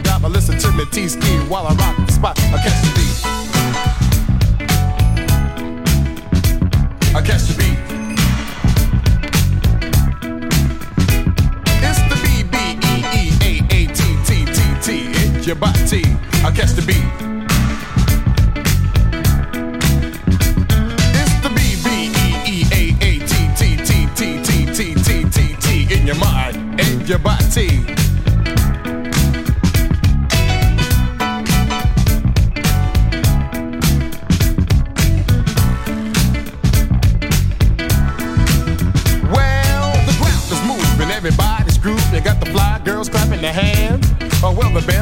Hop, a. I listen to me T-ski while I rock the spot. I catch the beat. I catch the beat. It's the B B E E A A T T T T. It's your body. I catch the beat. It's the B B E E A A T T T T T T T T T in your mind and your body.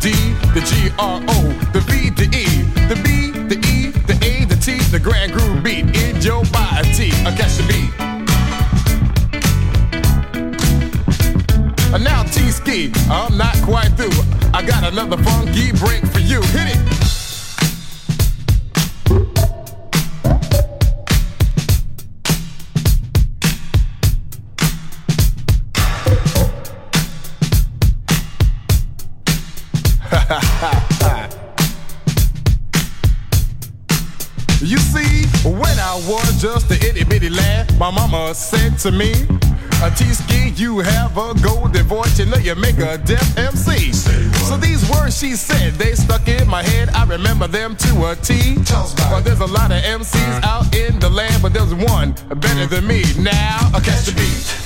D, the G R O, the V, the E, the B, the E, the A, the T, the grand groove beat in your body. I catch the beat. And now T Ski, I'm not quite through. I got another funky break for you. Hit it. Was just a itty bitty lad, my mama said to me, a T-ski, you have a golden voice, you know you make a def MC. So these words she said, they stuck in my head, I remember them to a T. Well, there's a lot of MCs out in the land, but there's one better than me. Now, I catch the beat.